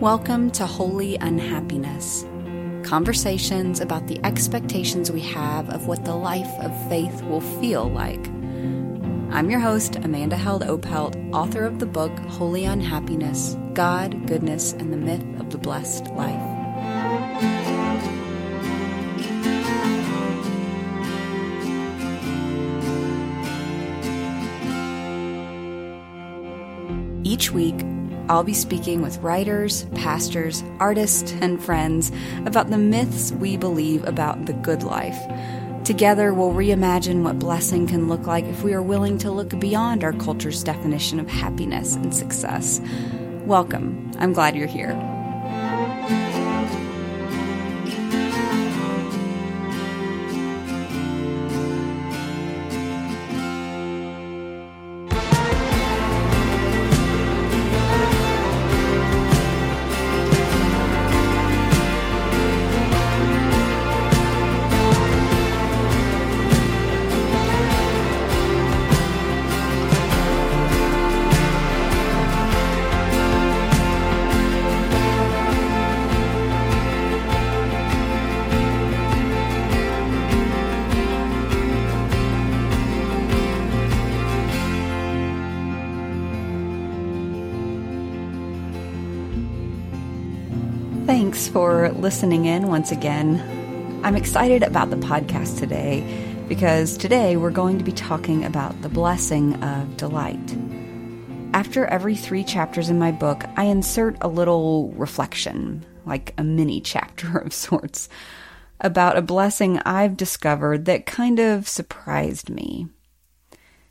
Welcome to Holy Unhappiness. Conversations about the expectations we have of what the life of faith will feel like. I'm your host, Amanda Held Opelt, author of the book Holy Unhappiness God, Goodness, and the Myth of the Blessed Life. Each week, I'll be speaking with writers, pastors, artists, and friends about the myths we believe about the good life. Together, we'll reimagine what blessing can look like if we are willing to look beyond our culture's definition of happiness and success. Welcome. I'm glad you're here. For listening in once again. I'm excited about the podcast today because today we're going to be talking about the blessing of delight. After every three chapters in my book, I insert a little reflection, like a mini chapter of sorts, about a blessing I've discovered that kind of surprised me.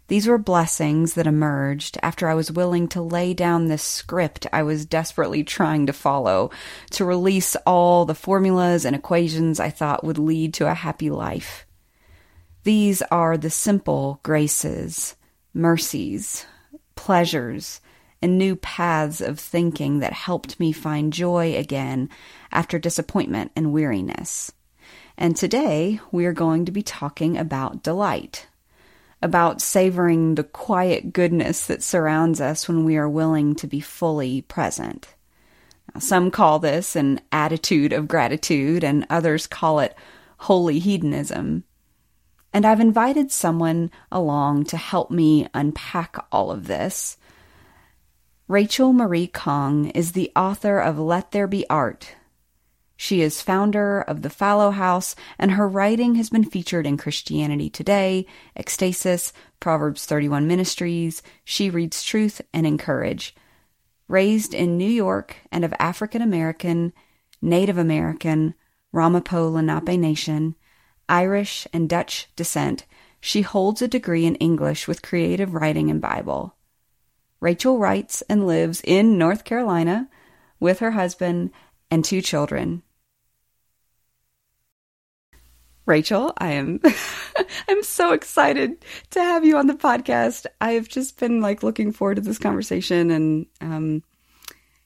These were blessings that emerged after I was willing to lay down this script I was desperately trying to follow to release all the formulas and equations I thought would lead to a happy life. These are the simple graces, mercies, pleasures, and new paths of thinking that helped me find joy again after disappointment and weariness. And today we are going to be talking about delight about savoring the quiet goodness that surrounds us when we are willing to be fully present. Now, some call this an attitude of gratitude, and others call it holy hedonism. And I've invited someone along to help me unpack all of this. Rachel Marie Kang is the author of Let There Be Art she is founder of the Fallow House, and her writing has been featured in Christianity Today, Ekstasis, Proverbs 31 Ministries, She Reads Truth, and Encourage. Raised in New York and of African American, Native American, Ramapo Lenape Nation, Irish, and Dutch descent, she holds a degree in English with creative writing and Bible. Rachel writes and lives in North Carolina with her husband and two children. Rachel, I am I'm so excited to have you on the podcast. I've just been like looking forward to this conversation and um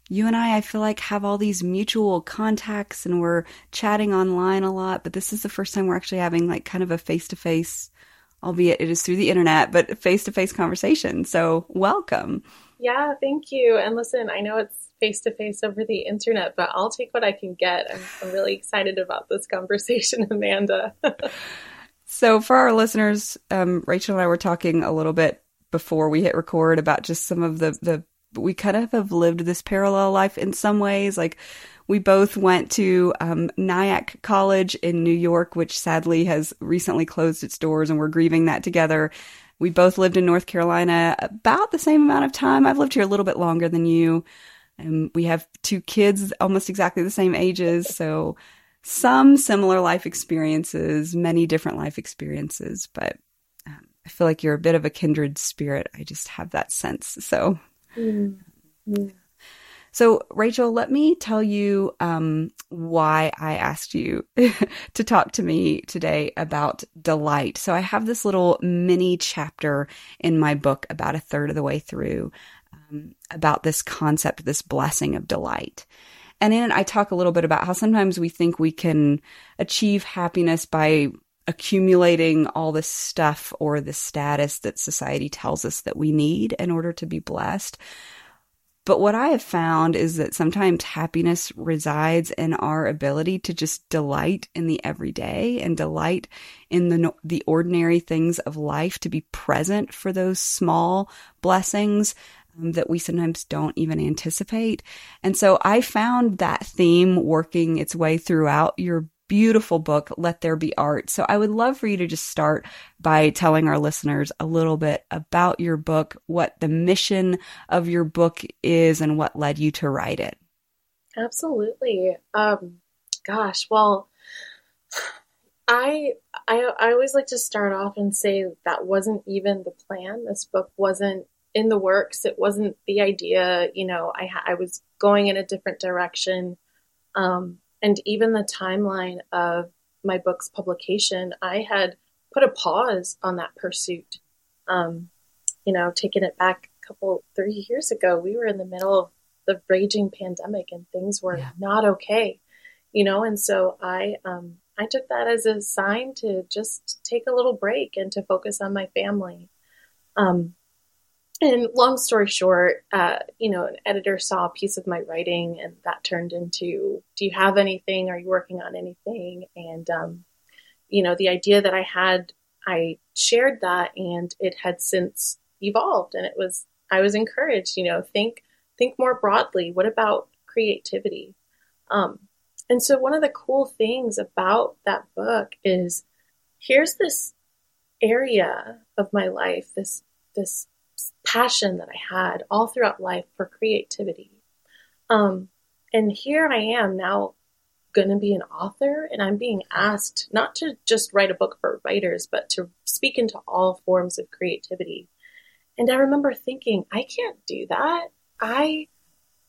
you and I I feel like have all these mutual contacts and we're chatting online a lot, but this is the first time we're actually having like kind of a face-to-face albeit it is through the internet, but face-to-face conversation. So, welcome. Yeah, thank you. And listen, I know it's face to face over the internet, but I'll take what I can get. I'm, I'm really excited about this conversation, Amanda. so, for our listeners, um, Rachel and I were talking a little bit before we hit record about just some of the the we kind of have lived this parallel life in some ways, like. We both went to um, Nyack College in New York, which sadly has recently closed its doors, and we're grieving that together. We both lived in North Carolina about the same amount of time. I've lived here a little bit longer than you. And we have two kids almost exactly the same ages. So some similar life experiences, many different life experiences, but um, I feel like you're a bit of a kindred spirit. I just have that sense. So, mm-hmm. so Rachel, let me tell you um, why I asked you to talk to me today about delight. So I have this little mini chapter in my book about a third of the way through um, about this concept, this blessing of delight. And in it, I talk a little bit about how sometimes we think we can achieve happiness by accumulating all the stuff or the status that society tells us that we need in order to be blessed. But what I have found is that sometimes happiness resides in our ability to just delight in the everyday and delight in the the ordinary things of life to be present for those small blessings um, that we sometimes don't even anticipate. And so I found that theme working its way throughout your beautiful book, Let There Be Art. So I would love for you to just start by telling our listeners a little bit about your book, what the mission of your book is, and what led you to write it. Absolutely. Um, gosh, well, I, I I always like to start off and say that wasn't even the plan. This book wasn't in the works. It wasn't the idea. You know, I I was going in a different direction. Um, and even the timeline of my book's publication, I had put a pause on that pursuit. Um, you know, taking it back a couple, three years ago, we were in the middle of the raging pandemic and things were yeah. not okay, you know, and so I, um, I took that as a sign to just take a little break and to focus on my family. Um, and long story short, uh, you know, an editor saw a piece of my writing and that turned into, do you have anything? Are you working on anything? And, um, you know, the idea that I had, I shared that and it had since evolved and it was, I was encouraged, you know, think, think more broadly. What about creativity? Um, and so one of the cool things about that book is here's this area of my life, this, this passion that I had all throughout life for creativity. Um, and here I am now going to be an author and I'm being asked not to just write a book for writers, but to speak into all forms of creativity. And I remember thinking, I can't do that. I,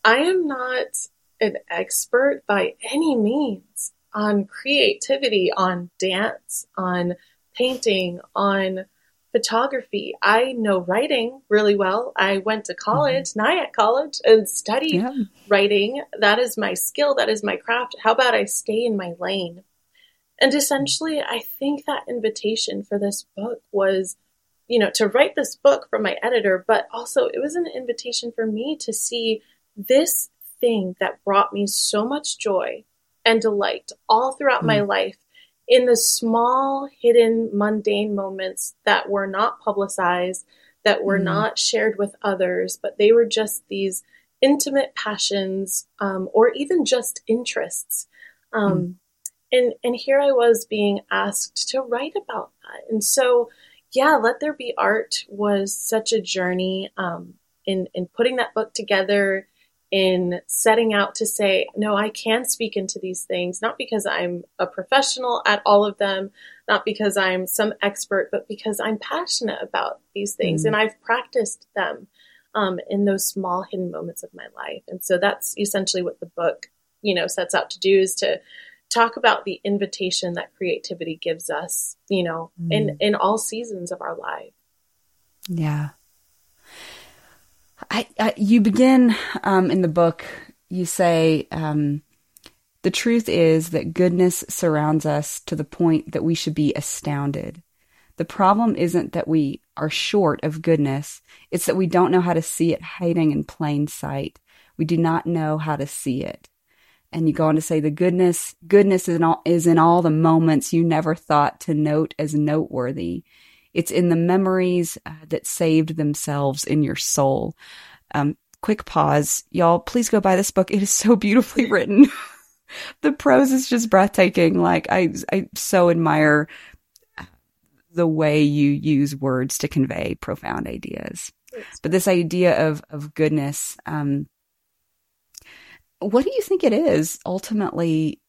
I am not an expert by any means on creativity, on dance, on painting, on photography. I know writing really well. I went to college, mm-hmm. Nyack College, and studied yeah. writing. That is my skill. That is my craft. How about I stay in my lane? And essentially, I think that invitation for this book was, you know, to write this book from my editor, but also it was an invitation for me to see this thing that brought me so much joy and delight all throughout mm-hmm. my mm. life in the small, hidden, mundane moments that were not publicized, that were mm. not shared with others, but they were just these intimate passions um, or even just interests. Um, mm. And and here I was being asked to write about that, and so yeah, Let There Be Art was such a journey um, in in putting that book together in setting out to say, no, I can speak into these things, not because I'm a professional at all of them, not because I'm some expert, but because I'm passionate about these things mm and I've practiced them um, in those small hidden moments of my life. And so that's essentially what the book, you know, sets out to do is to talk about the invitation that creativity gives us, you know, mm in, in all seasons of our life. Yeah. I, I, you begin um, in the book, you say, um, the truth is that goodness surrounds us to the point that we should be astounded. The problem isn't that we are short of goodness, it's that we don't know how to see it hiding in plain sight. We do not know how to see it. And you go on to say the goodness, goodness is in all, is in all the moments you never thought to note as noteworthy. It's in the memories uh, that saved themselves in your soul. Um, quick pause. Y'all, please go buy this book. It is so beautifully written. the prose is just breathtaking. Like I, I so admire the way you use words to convey profound ideas. But this idea of, of goodness, um, what do you think it is ultimately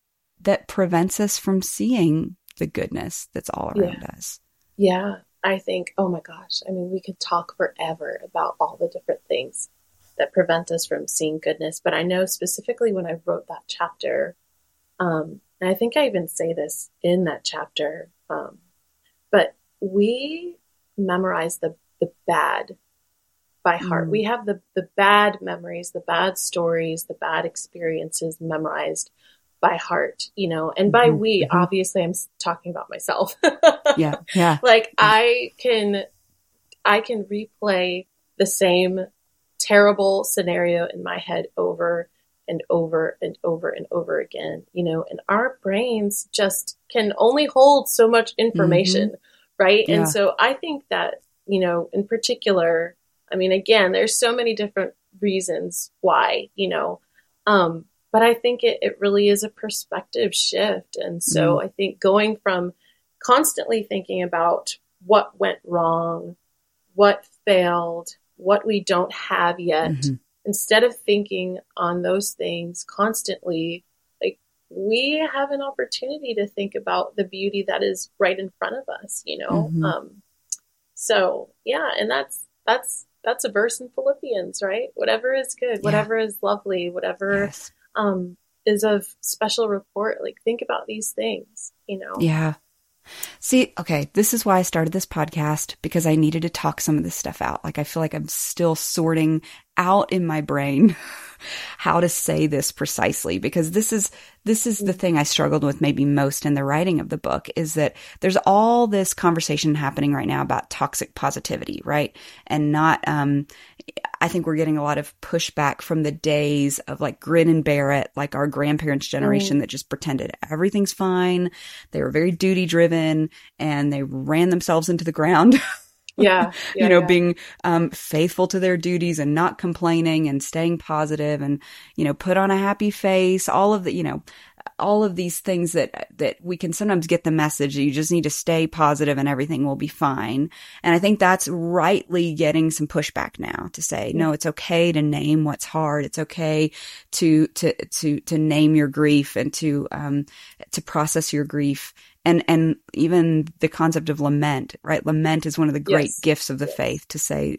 that prevents us from seeing the goodness that's all around yeah. us? Yeah. I think, oh my gosh, I mean, we could talk forever about all the different things that prevent us from seeing goodness. But I know specifically when I wrote that chapter, um, and I think I even say this in that chapter, um, but we memorize the, the bad by heart. Mm. We have the, the bad memories, the bad stories, the bad experiences memorized by heart, you know, and by mm-hmm. we, mm-hmm. obviously I'm talking about myself. yeah. Yeah. Like I can, I can replay the same terrible scenario in my head over and over and over and over again, you know, and our brains just can only hold so much information, mm-hmm. right? Yeah. And so I think that, you know, in particular, I mean, again, there's so many different reasons why, you know, um, but I think it, it really is a perspective shift. And so mm. I think going from constantly thinking about what went wrong, what failed, what we don't have yet, mm-hmm. instead of thinking on those things constantly, like we have an opportunity to think about the beauty that is right in front of us, you know? Mm-hmm. Um, so yeah, and that's, that's, that's a verse in Philippians, right? Whatever is good, yeah. whatever is lovely, whatever yes um, is of special report. Like, think about these things, you know? Yeah. See, okay, this is why I started this podcast because I needed to talk some of this stuff out. Like, I feel like I'm still sorting out in my brain how to say this precisely because this is this is the thing I struggled with maybe most in the writing of the book is that there's all this conversation happening right now about toxic positivity, right? And not um I think we're getting a lot of pushback from the days of like grin and bear it, like our grandparents' generation mm. that just pretended everything's fine. They were very duty driven and they ran themselves into the ground yeah, yeah you know yeah. being um, faithful to their duties and not complaining and staying positive and you know put on a happy face all of the you know all of these things that that we can sometimes get the message that you just need to stay positive and everything will be fine. And i think that's rightly getting some pushback now to say no it's okay to name what's hard. It's okay to to to to name your grief and to um to process your grief. And and even the concept of lament right? Lament is one of the great yes. gifts of the faith to say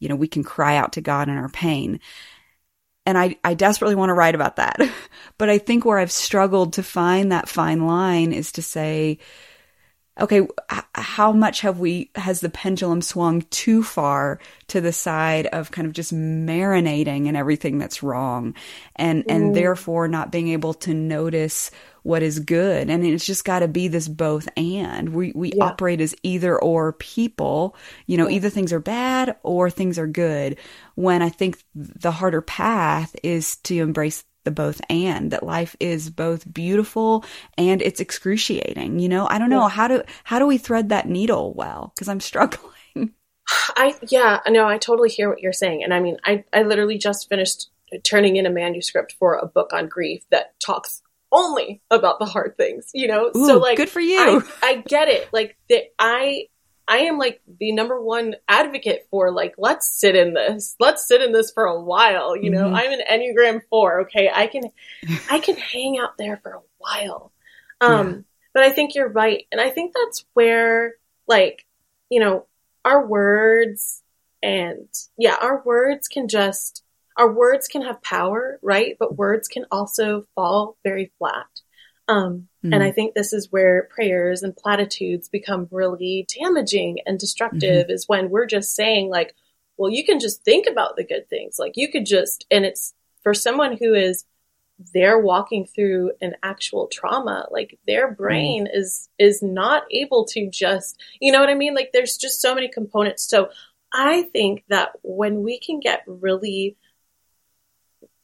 you know we can cry out to god in our pain and I, I desperately want to write about that but i think where i've struggled to find that fine line is to say okay how much have we has the pendulum swung too far to the side of kind of just marinating in everything that's wrong and and mm. therefore not being able to notice what is good. And it's just got to be this both and. We, we yeah. operate as either or people, you know, either things are bad or things are good. When I think the harder path is to embrace the both and that life is both beautiful and it's excruciating. You know, I don't know yeah. how do, how do we thread that needle well? Cause I'm struggling. I, yeah, no, I totally hear what you're saying. And I mean, I, I literally just finished turning in a manuscript for a book on grief that talks only about the hard things, you know? Ooh, so like good for you. I, I get it. Like that I I am like the number one advocate for like let's sit in this. Let's sit in this for a while, you know. Mm-hmm. I'm an Enneagram 4, okay? I can I can hang out there for a while. Um yeah. but I think you're right. And I think that's where like, you know, our words and yeah, our words can just our words can have power, right? But words can also fall very flat. Um, mm. And I think this is where prayers and platitudes become really damaging and destructive mm-hmm. is when we're just saying, like, well, you can just think about the good things. Like, you could just, and it's for someone who is they're walking through an actual trauma like their mm. brain mm. is is not able to just you know what i mean like there's just so many components so i think that when we can get really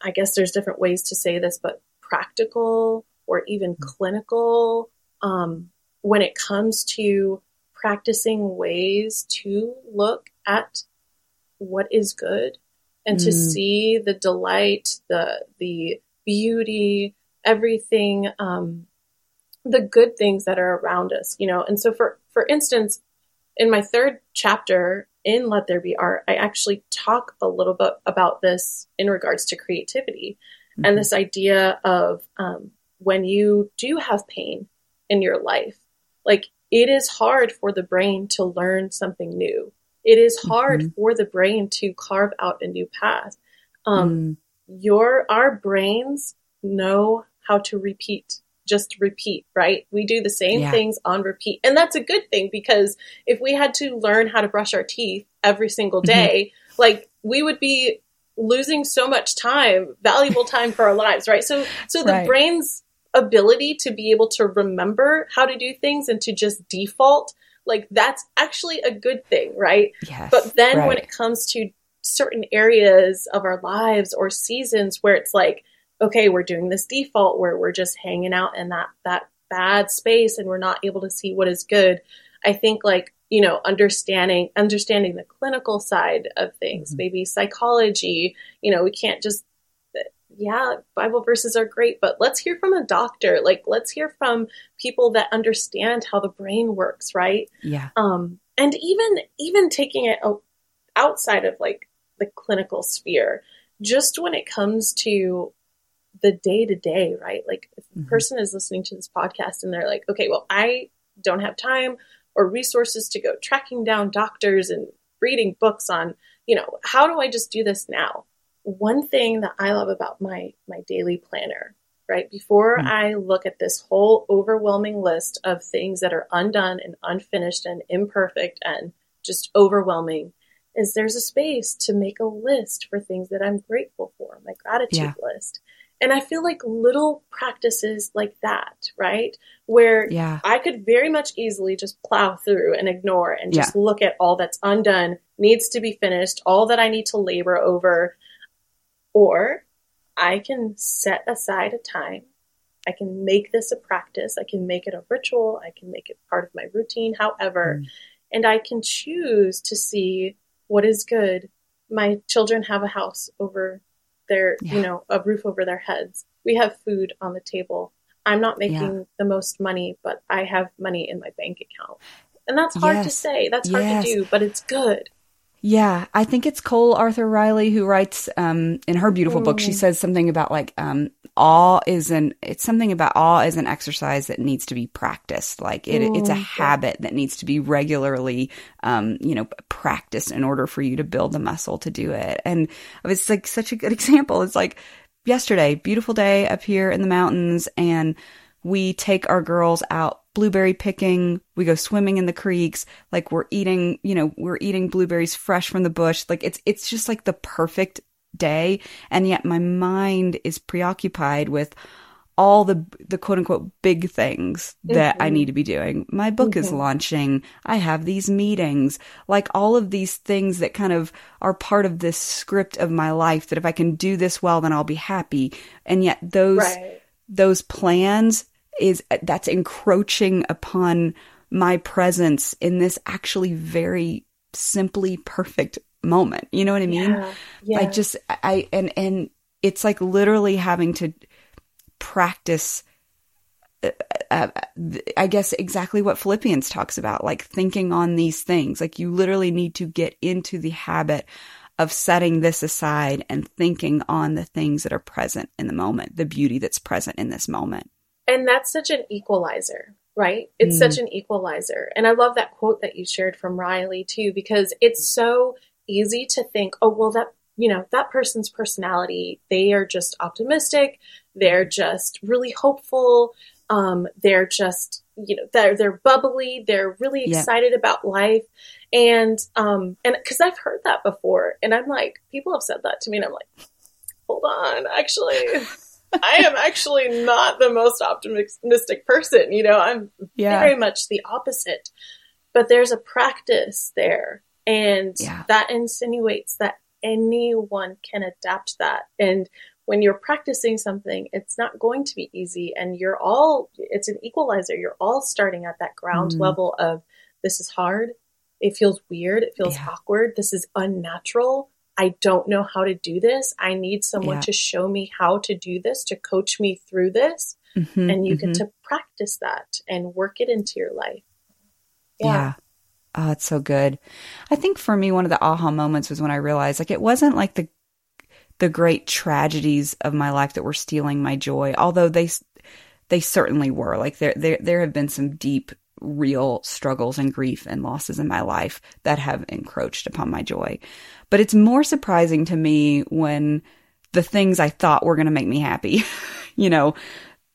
I guess there's different ways to say this, but practical or even mm-hmm. clinical um, when it comes to practicing ways to look at what is good and mm. to see the delight, the the beauty, everything, um, the good things that are around us, you know. And so, for for instance, in my third chapter, in Let There Be Art, I actually talk a little bit about this in regards to creativity mm-hmm. and this idea of um, when you do have pain in your life, like it is hard for the brain to learn something new. It is hard mm-hmm. for the brain to carve out a new path. Um, mm. Your our brains know how to repeat just repeat, right? We do the same yeah. things on repeat. And that's a good thing because if we had to learn how to brush our teeth every single mm-hmm. day, mm-hmm. like we would be losing so much time, valuable time for our lives, right? So so the right. brain's ability to be able to remember how to do things and to just default like that's actually a good thing, right? Yes, but then right. when it comes to certain areas of our lives or seasons where it's like, okay, we're doing this default where we're just hanging out in that that bad space and we're not able to see what is good. I think like, you know, understanding understanding the clinical side of things, mm-hmm. maybe psychology, you know, we can't just yeah, Bible verses are great, but let's hear from a doctor. Like, let's hear from people that understand how the brain works, right? Yeah. Um, and even even taking it outside of like the clinical sphere, just when it comes to the day to day, right? Like, if a mm-hmm. person is listening to this podcast and they're like, okay, well, I don't have time or resources to go tracking down doctors and reading books on, you know, how do I just do this now? one thing that I love about my my daily planner, right? Before mm-hmm. I look at this whole overwhelming list of things that are undone and unfinished and imperfect and just overwhelming, is there's a space to make a list for things that I'm grateful for, my gratitude yeah. list. And I feel like little practices like that, right? Where yeah. I could very much easily just plow through and ignore and just yeah. look at all that's undone, needs to be finished, all that I need to labor over, or I can set aside a time. I can make this a practice. I can make it a ritual. I can make it part of my routine, however. Mm. And I can choose to see what is good. My children have a house over their, yeah. you know, a roof over their heads. We have food on the table. I'm not making yeah. the most money, but I have money in my bank account. And that's hard yes. to say. That's hard yes. to do, but it's good. Yeah, I think it's Cole Arthur Riley who writes um, in her beautiful book. She says something about like um, awe is an it's something about awe is an exercise that needs to be practiced. Like it, it's a habit that needs to be regularly, um, you know, practiced in order for you to build the muscle to do it. And it's like such a good example. It's like yesterday, beautiful day up here in the mountains, and we take our girls out blueberry picking. We go swimming in the creeks. Like we're eating, you know, we're eating blueberries fresh from the bush. Like it's, it's just like the perfect day. And yet my mind is preoccupied with all the the quote unquote big things that mm-hmm. I need to be doing. My book mm-hmm. is launching. I have these meetings. Like all of these things that kind of are part of this script of my life that if I can do this well then I'll be happy. And yet those right. those plans is that's encroaching upon my presence in this actually very simply perfect moment. You know what I mean? Yeah, yeah. I just I and and it's like literally having to practice uh, uh, I guess exactly what Philippians talks about, like thinking on these things. Like you literally need to get into the habit of setting this aside and thinking on the things that are present in the moment, the beauty that's present in this moment. And that's such an equalizer, right? It's mm. such an equalizer. And I love that quote that you shared from Riley too, because it's so easy to think, oh, well, that, you know, that person's personality, they are just optimistic. They're just really hopeful. Um, they're just, you know, they're, they're bubbly. They're really excited about life. And, um, and cause I've heard that before and I'm like, people have said that to me and I'm like, hold on, actually. I am actually not the most optimistic person. You know, I'm yeah. very much the opposite. But there's a practice there. And yeah. that insinuates that anyone can adapt that. And when you're practicing something, it's not going to be easy. And you're all, it's an equalizer. You're all starting at that ground mm. level of this is hard. It feels weird. It feels yeah. awkward. This is unnatural. I don't know how to do this. I need someone yeah. to show me how to do this, to coach me through this. Mm-hmm, and you mm-hmm. get to practice that and work it into your life. Yeah. yeah. Oh, it's so good. I think for me, one of the aha moments was when I realized like it wasn't like the the great tragedies of my life that were stealing my joy, although they they certainly were. Like there there there have been some deep real struggles and grief and losses in my life that have encroached upon my joy. But it's more surprising to me when the things I thought were going to make me happy, you know,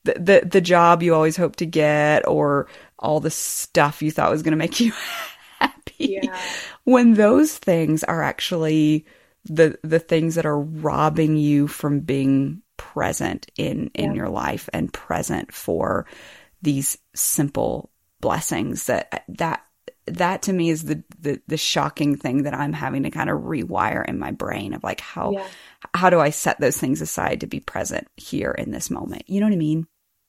the, the, the job you always hope to get or all the stuff you thought was going to make you happy. Yeah. When those things are actually the the things that are robbing you from being present in in yeah. your life and present for these simple blessings that that that to me is the, the the shocking thing that I'm having to kind of rewire in my brain of like how Yeah. how do I set those things aside to be present here in this moment? You know what I mean?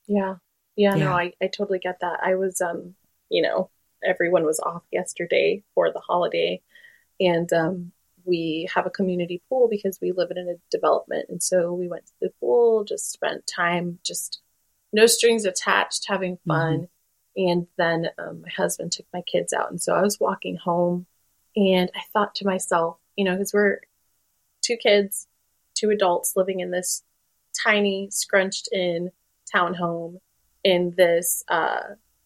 Yeah. Yeah, Yeah. no, I, I totally get that. I was um, you know, everyone was off yesterday for the holiday and um we have a community pool because we live in a development and so we went to the pool, just spent time just no strings attached, having fun. And then um, my husband took my kids out and so I was walking home and I thought to myself, you know, because we're two kids, two adults living in this tiny, scrunched in townhome in this uh,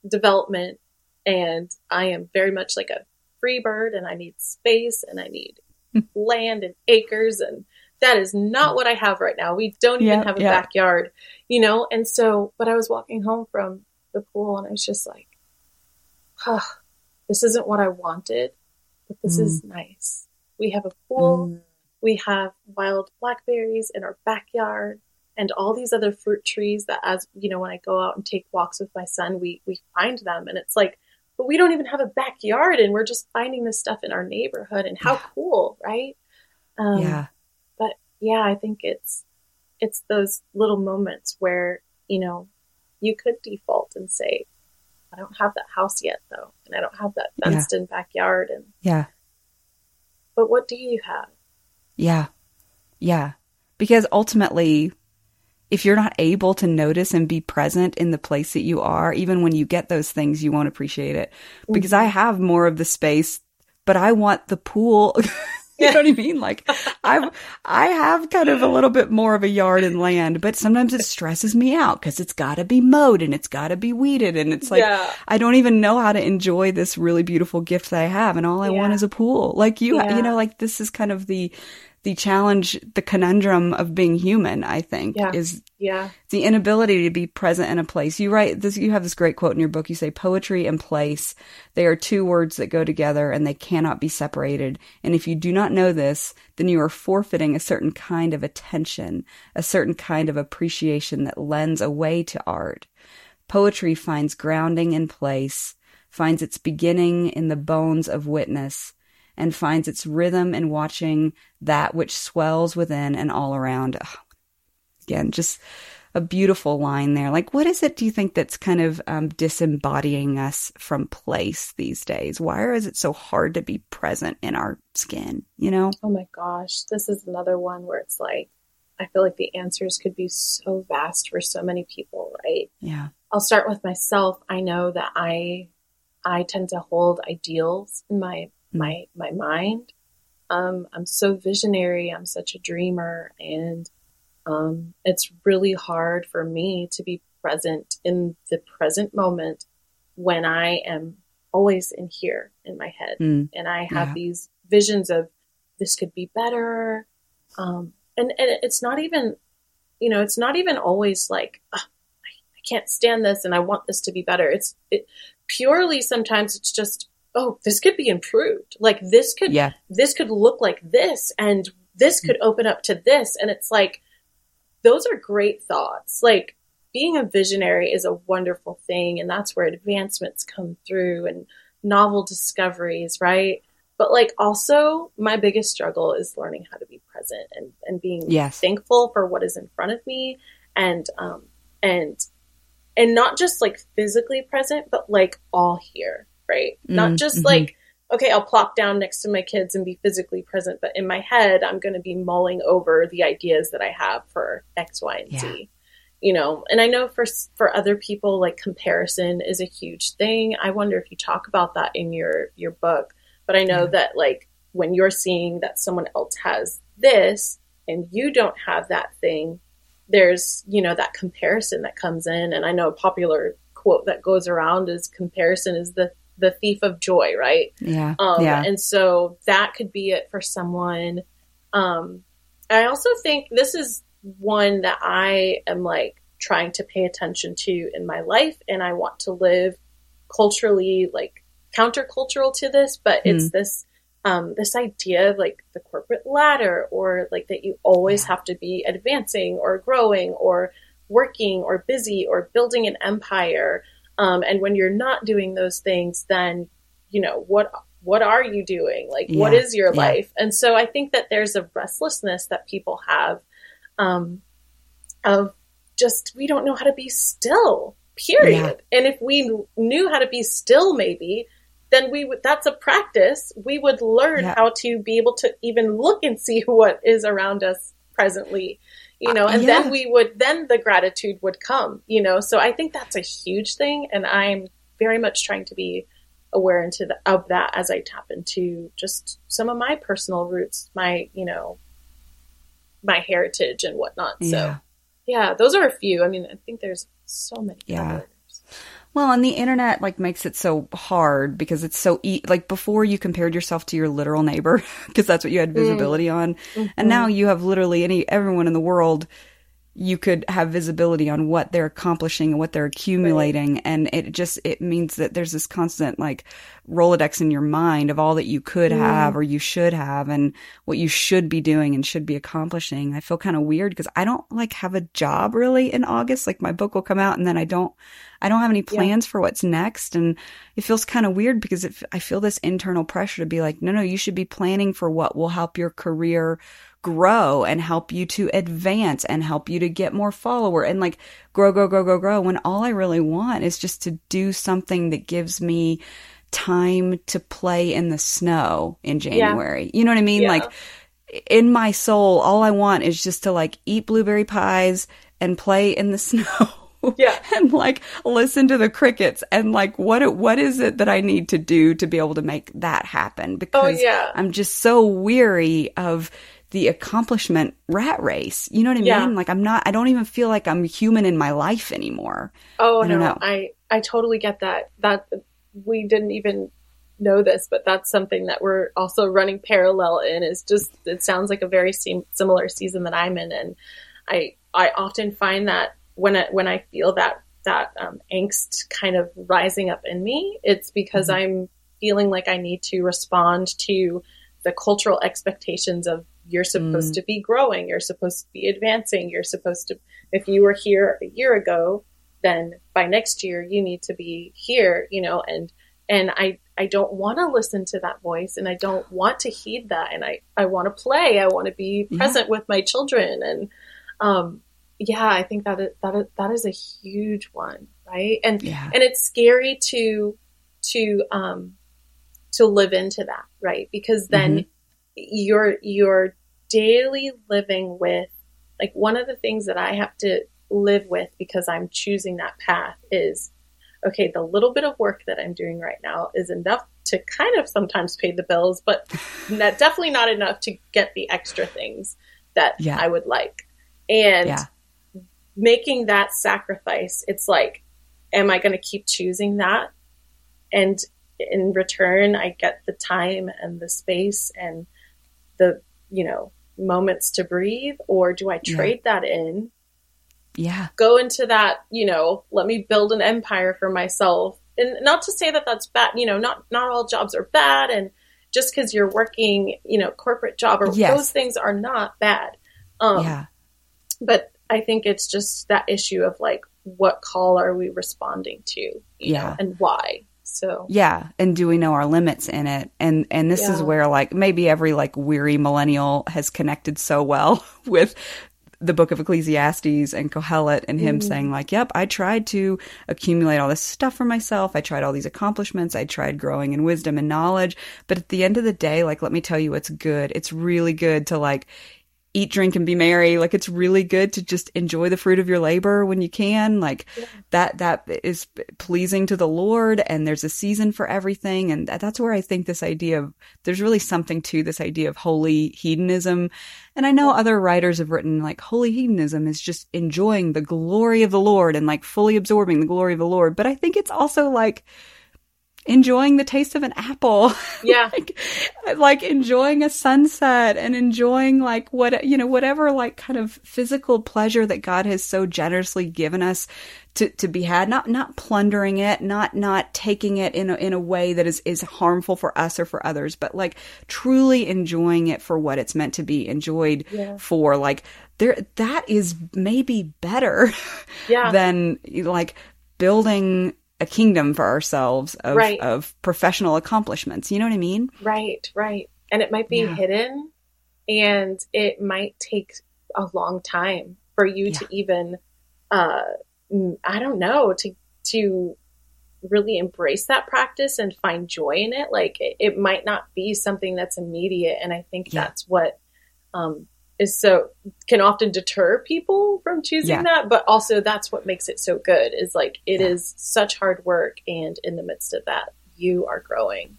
development. And I am very much like a free bird and I need space and I need land and acres. And that is not what I have right now. We don't even have a yeah. backyard, you know? And so, but I was walking home from the pool and I was just like, huh, this isn't what I wanted, but this Mm. is nice. We have a pool we have wild blackberries in our backyard and all these other fruit trees that as you know when i go out and take walks with my son we we find them and it's like but we don't even have a backyard and we're just finding this stuff in our neighborhood and how Yeah. cool right um yeah. but yeah i think it's it's those little moments where you know you could default and say i don't have that house yet though and i don't have that fenced in backyard and Yeah. but what do you have Yeah. Yeah. Because ultimately, if you're not able to notice and be present in the place that you are, even when you get those things, you won't appreciate it. Because mm-hmm. I have more of the space, but I want the pool. you know what I mean? Like I I have kind of a little bit more of a yard and land, but sometimes it stresses me out because it's got to be mowed and it's got to be weeded and it's like Yeah. I don't even know how to enjoy this really beautiful gift that I have and all I want is a pool. Like you Yeah. you know like this is kind of the the challenge, the conundrum of being human, I think, Yeah. is yeah the inability to be present in a place. You write this, you have this great quote in your book. You say, poetry and place, they are two words that go together and they cannot be separated. And if you do not know this, then you are forfeiting a certain kind of attention, a certain kind of appreciation that lends a way to art. Poetry finds grounding in place, finds its beginning in the bones of witness, and finds its rhythm in watching that which swells within and all around. Ugh. Again, just a beautiful line there. Like, what is it do you think that's kind of um, disembodying us from place these days? Why is it so hard to be present in our skin? You know? Oh my gosh, this is another one where it's like, I feel like the answers could be so vast for so many people, right? Yeah. I'll start with myself. I know that I, I tend to hold ideals in my my my mind. Um, I'm so visionary. I'm such a dreamer, and um, it's really hard for me to be present in the present moment when I am always in here in my head Mm. and I have Yeah. these visions of this could be better. Um, and, and it's not even, you know, it's not even always like, "Ugh, I, I can't stand this and I want this to be better. It's it, purely sometimes it's just, oh, this could be improved. Like this could, Yeah. this could look like this and this could open up to this. And it's like, those are great thoughts. Like being a visionary is a wonderful thing. And that's where advancements come through and novel discoveries, right? But like also my biggest struggle is learning how to be present and, and being Yes. thankful for what is in front of me and um and and not just like physically present, but like all here, right? not Mm, just mhm. like, okay, I'll plop down next to my kids and be physically present, but in my head, I'm going to be mulling over the ideas that I have for X, Y, and Yeah. Z. You know, and I know for for other people, like comparison is a huge thing. I wonder if you talk about that in your your book. But I know Yeah. that like when you're seeing that someone else has this and you don't have that thing, there's you know that comparison that comes in and i know a popular quote that goes around is comparison is the the thief of joy right Yeah. um yeah. and so that could be it for someone um i also think this is one that i am like trying to pay attention to in my life and i want to live culturally like countercultural to this but it's this um, this idea of like the corporate ladder or like that you always Yeah. have to be advancing or growing or working or busy or building an empire um, and when you're not doing those things then you know, what what are you doing? Like, yeah. what is your yeah. life? And so I think that there's a restlessness that people have um, of just we don't know how to be still. Period. Yeah. And if we knew how to be still, maybe then we would that's a practice we would learn yeah. how to be able to even look and see what is around us presently you know uh, and yeah. then we would then the gratitude would come you know so i think that's a huge thing and i'm very much trying to be aware into the, of that as i tap into just some of my personal roots my you know my heritage and whatnot yeah. so yeah those are a few i mean i think there's so many yeah. Well, and the internet like makes it so hard because it's so e- like before you compared yourself to your literal neighbor because that's what you had visibility mm. on, mm-hmm. and now you have literally any everyone in the world you could have visibility on what they're accomplishing and what they're accumulating right. and it just it means that there's this constant like rolodex in your mind of all that you could mm. have or you should have and what you should be doing and should be accomplishing i feel kind of weird because i don't like have a job really in august like my book will come out and then i don't i don't have any plans yeah. for what's next and it feels kind of weird because it, i feel this internal pressure to be like no no you should be planning for what will help your career grow and help you to advance and help you to get more follower and like grow, grow, grow, grow, grow. When all I really want is just to do something that gives me time to play in the snow in January. Yeah. You know what I mean? Yeah. Like in my soul, all I want is just to like eat blueberry pies and play in the snow. yeah and like listen to the crickets and like what what is it that i need to do to be able to make that happen oh, because oh, yeah. i'm just so weary of the accomplishment rat race. You know what I mean? yeah. Like I'm not I don't even feel like I'm human in my life anymore. Oh I no. Know. I I totally get that. That we didn't even know this, but that's something that we're also running parallel in is just it sounds like a very sim- similar season that I'm in and I I often find that when I, when I feel that that um, angst kind of rising up in me, it's because mm-hmm. I'm feeling like I need to respond to the cultural expectations of you're supposed mm. to be growing. You're supposed to be advancing. You're supposed to, if you were here a year ago, then by next year you need to be here, you know, and, and I, I don't want to listen to that voice and I don't want to heed that. And I, I want to play. I want to be present yeah. with my children. And, um, yeah, I think that is, that is, that is a huge one. Right. And, yeah. and it's scary to, to, um, to live into that. Right. Because then mm-hmm. You're, you're daily living with, like one of the things that I have to live with because I'm choosing that path is, okay, the little bit of work that I'm doing right now is enough to kind of sometimes pay the bills, but not, definitely not enough to get the extra things that yeah. I would like. And yeah. making that sacrifice, it's like, am I going to keep choosing that? And in return, I get the time and the space and the, you know, moments to breathe or do I trade yeah. that in? Yeah. Go into that, you know, let me build an empire for myself. And not to say that that's bad, you know, not not all jobs are bad and just cuz you're working, you know, corporate job or yes. those things are not bad. Um Yeah. But I think it's just that issue of like what call are we responding to? yeah. Know, and why? So yeah, and do we know our limits in it? And and this yeah. is where like maybe every like weary millennial has connected so well with the book of Ecclesiastes and Kohelet and him mm. saying like, "Yep, I tried to accumulate all this stuff for myself. I tried all these accomplishments. I tried growing in wisdom and knowledge, but at the end of the day, like let me tell you it's good. It's really good to like eat, drink, and be merry. Like it's really good to just enjoy the fruit of your labor when you can. Like yeah. that, that is pleasing to the Lord and there's a season for everything. And that's where I think this idea of, there's really something to this idea of holy hedonism. And I know other writers have written like holy hedonism is just enjoying the glory of the Lord and like fully absorbing the glory of the Lord. But I think it's also like, enjoying the taste of an apple. Yeah. like, like enjoying a sunset and enjoying like what, you know, whatever like kind of physical pleasure that God has so generously given us to, to be had, not, not plundering it, not, not taking it in a, in a way that is, is harmful for us or for others, but like truly enjoying it for what it's meant to be enjoyed yeah. for. Like there, that is maybe better yeah. than like building a kingdom for ourselves of, Right. of professional accomplishments. You know what I mean? Right, right. And it might be Yeah. hidden and it might take a long time for you Yeah. to even uh I don't know, to to really embrace that practice and find joy in it. Like it, it might not be something that's immediate and I think Yeah. that's what um is so can often deter people from choosing Yeah. that, but also that's what makes it so good is like it is Yeah. such hard work and in the midst of that you are growing.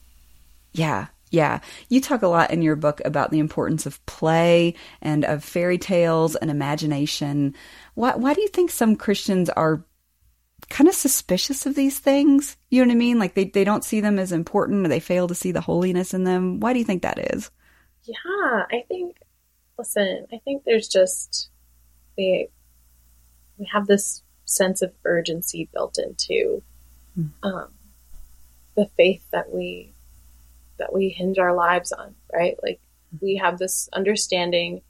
Yeah. Yeah. You talk a lot in your book about the importance of play and of fairy tales and imagination. Why, why do you think some Christians are kind of suspicious of these things? You know what I mean? Like they, they don't see them as important or they fail to see the holiness in them. Why do you think that is? Yeah, I think. Listen, I think there's just we we have this sense of urgency built into Hmm. um, the faith that we that we hinge our lives on, right? Like we have this understanding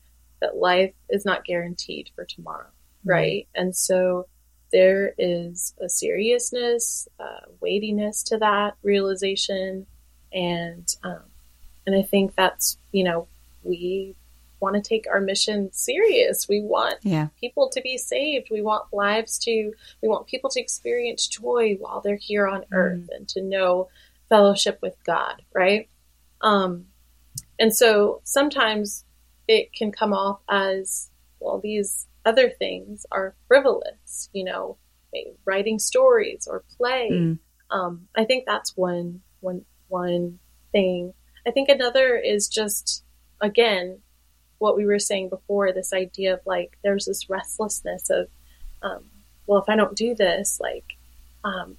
that life is not guaranteed for tomorrow, right? And so there is a seriousness, uh, weightiness to that realization, and um, and I think that's you know we want to take our mission serious. We want Yeah. people to be saved. We want lives to, we want people to experience joy while they're here on earth and to know fellowship with God, right? Um, and so sometimes it can come off as, well, these other things are frivolous, you know, writing stories or play. Mm. Um, I think that's one, one, one thing. I think another is just, again, what we were saying before this idea of like there's this restlessness of um, well if i don't do this like um,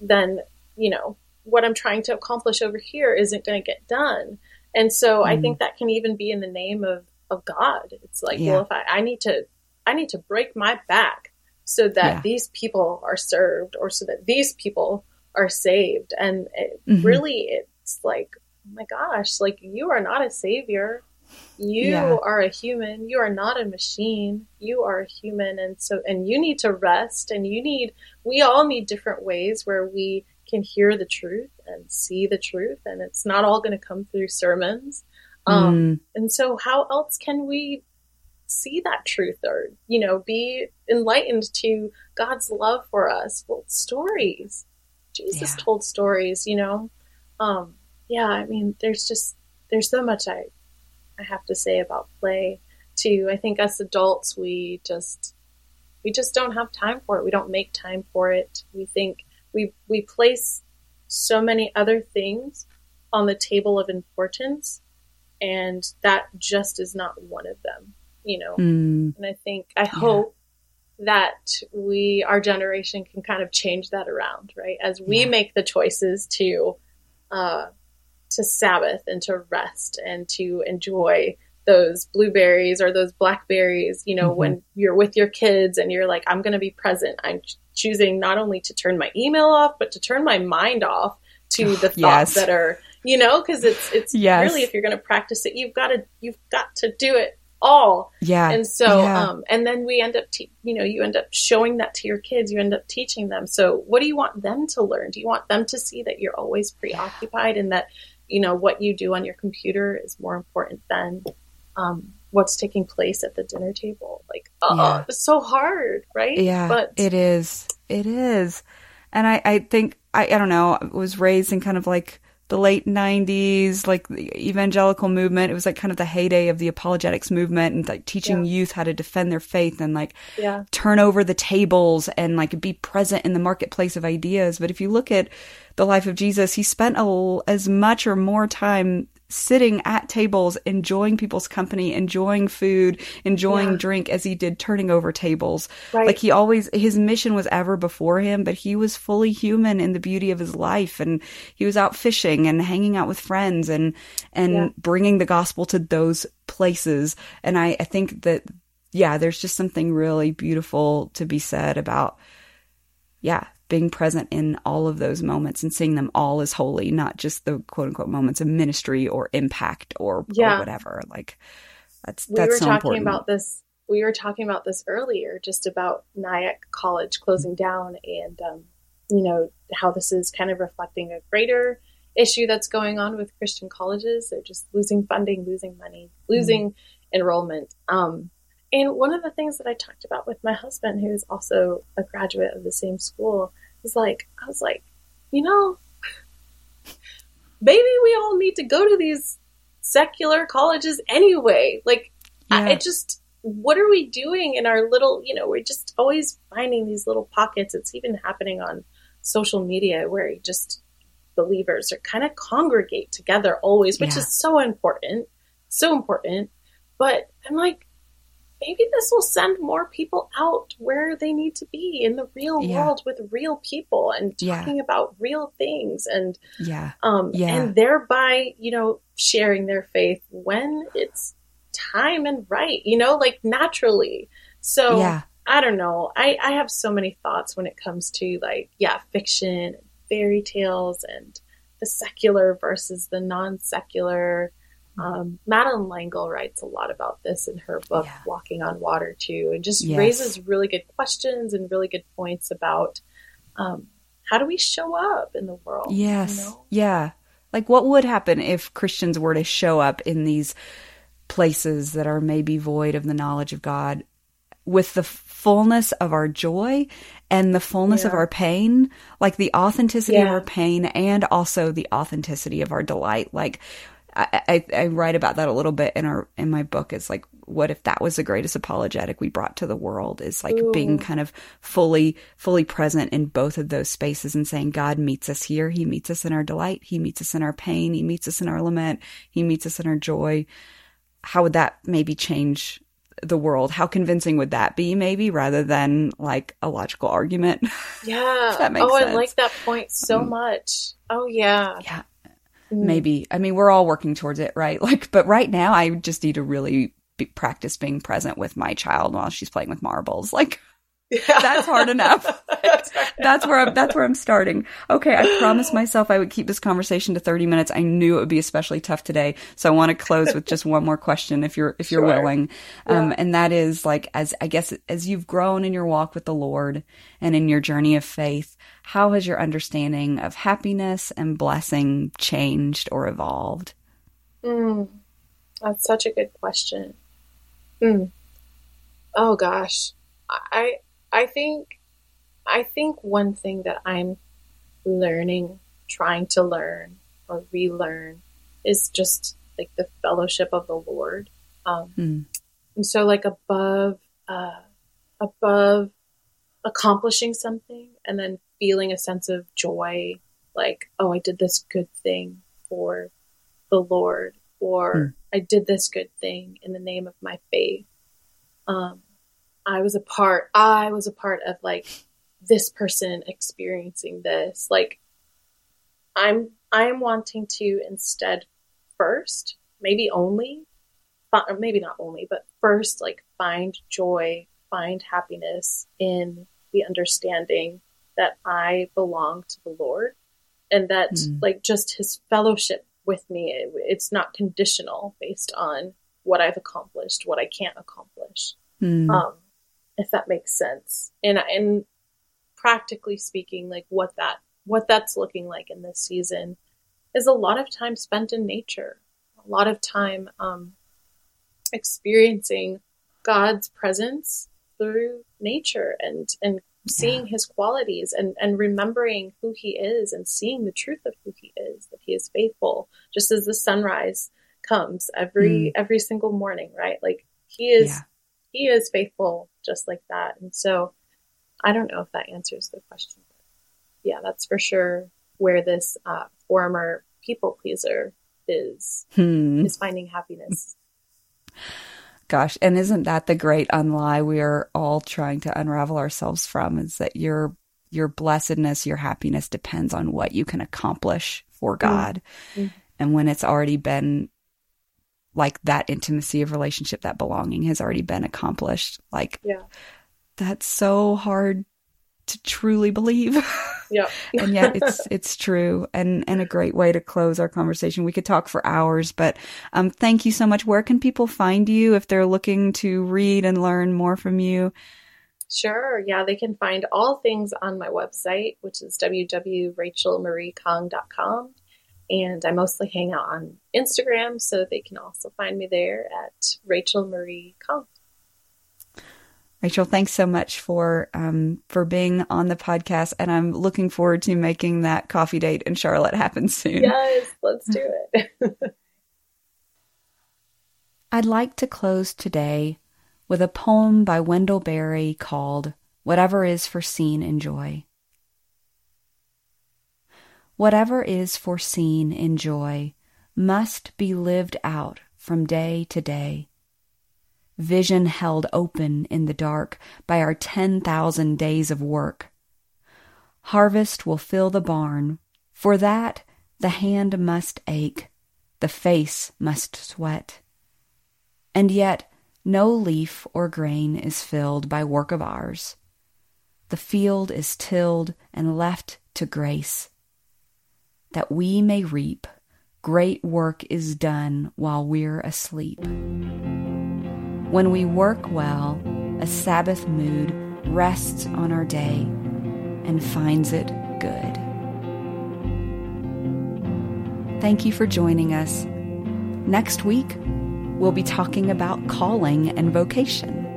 then you know what i'm trying to accomplish over here isn't going to get done and so i Mhm. think that can even be in the name of of god it's like Yeah. well if I, I need to i need to break my back so that Yeah. these people are served or so that these people are saved and it, Mhm. really it's like oh my gosh like you are not a savior you Yeah. are a human. You are not a machine. You are a human. And so and you need to rest and you need we all need different ways where we can hear the truth and see the truth. And it's not all going to come through sermons. Um Mm. and so how else can we see that truth or you know be enlightened to god's love for us? Well stories. Jesus Yeah. told stories you know? Um yeah i mean there's just there's so much i i have to say about play too. I think us adults we just we just don't have time for it. We don't make time for it. We think we we place so many other things on the table of importance and that just is not one of them you know? Mm. and i think i hope that we our generation can kind of change that around right? As we Yeah. make the choices to uh to sabbath and to rest and to enjoy those blueberries or those blackberries you know Mhm. when you're with your kids and you're like i'm going to be present i'm choosing not only to turn my email off but to turn my mind off to the thoughts Yes. that are you know because it's it's Yes. really if you're going to practice it you've got to you've got to do it all Yeah. and so Yeah. um and then we end up te- you know you end up showing that to your kids you end up teaching them so what do you want them to learn do you want them to see that you're always preoccupied and that you know what you do on your computer is more important than um what's taking place at the dinner table like oh Yeah. it's so hard right Yeah, but it is. It is. And I, I think, I, I don't know, I was raised in kind of like the late 90s, like the evangelical movement. It was like kind of the heyday of the apologetics movement and like teaching Yeah. youth how to defend their faith and like yeah turn over the tables and like be present in the marketplace of ideas. But if you look at the life of Jesus, he spent a, as much or more time sitting at tables, enjoying people's company, enjoying food, enjoying Yeah. drink as he did turning over tables. Right. Like he always, his mission was ever before him, but he was fully human in the beauty of his life. And he was out fishing and hanging out with friends and, and Yeah. bringing the gospel to those places. And I, I think that, yeah, there's just something really beautiful to be said about, yeah, being present in all of those moments and seeing them all as holy, not just the quote unquote moments of ministry or impact or, Yeah. or whatever. Like that's, we that's were so talking important. about this we were talking about this earlier just about nyack college closing down and um, you know, how this is kind of reflecting a greater issue that's going on with Christian colleges. They're just losing funding, losing money, losing mm-hmm. enrollment. Um, and one of the things that I talked about with my husband, who is also a graduate of the same school, is like, I was like, you know, maybe we all need to go to these secular colleges anyway. Like, yeah. I, it just, what are we doing in our little, you know, we're just always finding these little pockets. It's even happening on social media where you just believers are kind of congregate together always, which yeah. is so important, so important. But I'm like, maybe this will send more people out where they need to be in the real yeah. world with real people and talking yeah. about real things and yeah um yeah. and thereby you know sharing their faith when it's time and right you know like naturally so yeah i don't know i i have so many thoughts when it comes to like yeah fiction fairy tales and the secular versus the non-secular um, Madeleine L'Engle writes a lot about this in her book, yeah. Walking on Water, too, and just yes. raises really good questions and really good points about um, how do we show up in the world? Yes. You know? Yeah. Like, what would happen if Christians were to show up in these places that are maybe void of the knowledge of God with the fullness of our joy and the fullness yeah. of our pain, like the authenticity yeah. of our pain and also the authenticity of our delight. Like, I, I, I, write about that a little bit in our in my book. It's like, what if that was the greatest apologetic we brought to the world? Is like Ooh. being kind of fully fully present in both of those spaces and saying, God meets us here. He meets us in our delight. He meets us in our pain. He meets us in our lament. He meets us in our joy. How would that maybe change the world? How convincing would that be, maybe, rather than like a logical argument? Yeah. oh, sense. I like that point so um, much. Oh, yeah. Yeah. Mm. maybe. I mean we're all working towards it right? Like but right now i just need to really be, practice being present with my child while she's playing with marbles. Like yeah. that's hard enough that's, that's where I'm, that's where i'm starting okay i promised myself i would keep this conversation to 30 minutes i knew it would be especially tough today so i want to close with just one more question if you're if you're sure. willing um, and that is like as i guess as you've grown in your walk with the lord and in your journey of faith how has your understanding of happiness and blessing changed or evolved? Mm, that's such a good question. Mm. Oh gosh, I I think I think one thing that I'm learning, trying to learn or relearn, is just like the fellowship of the Lord. Um, mm. And so, like above, uh, above accomplishing something, and then feeling a sense of joy, like, oh, I did this good thing for the Lord, or mm. I did this good thing in the name of my faith. Um, I was a part, I was a part of like this person experiencing this. Like, I'm, I'm wanting to instead first, maybe only, or maybe not only, but first, like, find joy, find happiness in the understanding that I belong to the Lord and that mm. like just his fellowship with me it, it's not conditional based on what I've accomplished, what I can't accomplish. Mm. Um if that makes sense. And and practically speaking like what that what that's looking like in this season is a lot of time spent in nature. A lot of time um experiencing God's presence through nature and and seeing yeah. his qualities and, and remembering who he is and seeing the truth of who he is, that he is faithful, just as the sunrise comes every mm. every single morning, right? Like he is yeah. he is faithful just like that. And so I don't know if that answers the question. Yeah, that's for sure where this uh, former people pleaser is hmm. is finding happiness. Gosh, and isn't that the great unlie we are all trying to unravel ourselves from is that your your blessedness, your happiness depends on what you can accomplish for mm-hmm. God. Mm-hmm. And when it's already been like that intimacy of relationship, that belonging has already been accomplished, like yeah. that's so hard to truly believe. Yeah. and yet it's it's true and and a great way to close our conversation. We could talk for hours, but um thank you so much. Where can people find you if they're looking to read and learn more from you? Sure. Yeah, they can find all things on my website, which is www.rachelmariekang.com. And I mostly hang out on Instagram, so they can also find me there at Rachel Marie Kang. Rachel, thanks so much for um, for being on the podcast, and I'm looking forward to making that coffee date in Charlotte happen soon. Yes, let's do it. I'd like to close today with a poem by Wendell Berry called Whatever is Foreseen in Joy. Whatever is foreseen in joy must be lived out from day to day. Vision held open in the dark by our 10,000 days of work. Harvest will fill the barn. For that, the hand must ache, the face must sweat. And yet, no leaf or grain is filled by work of ours. The field is tilled and left to grace. That we may reap, great work is done while we're asleep. When we work well, a Sabbath mood rests on our day and finds it good. Thank you for joining us. Next week, we'll be talking about calling and vocation.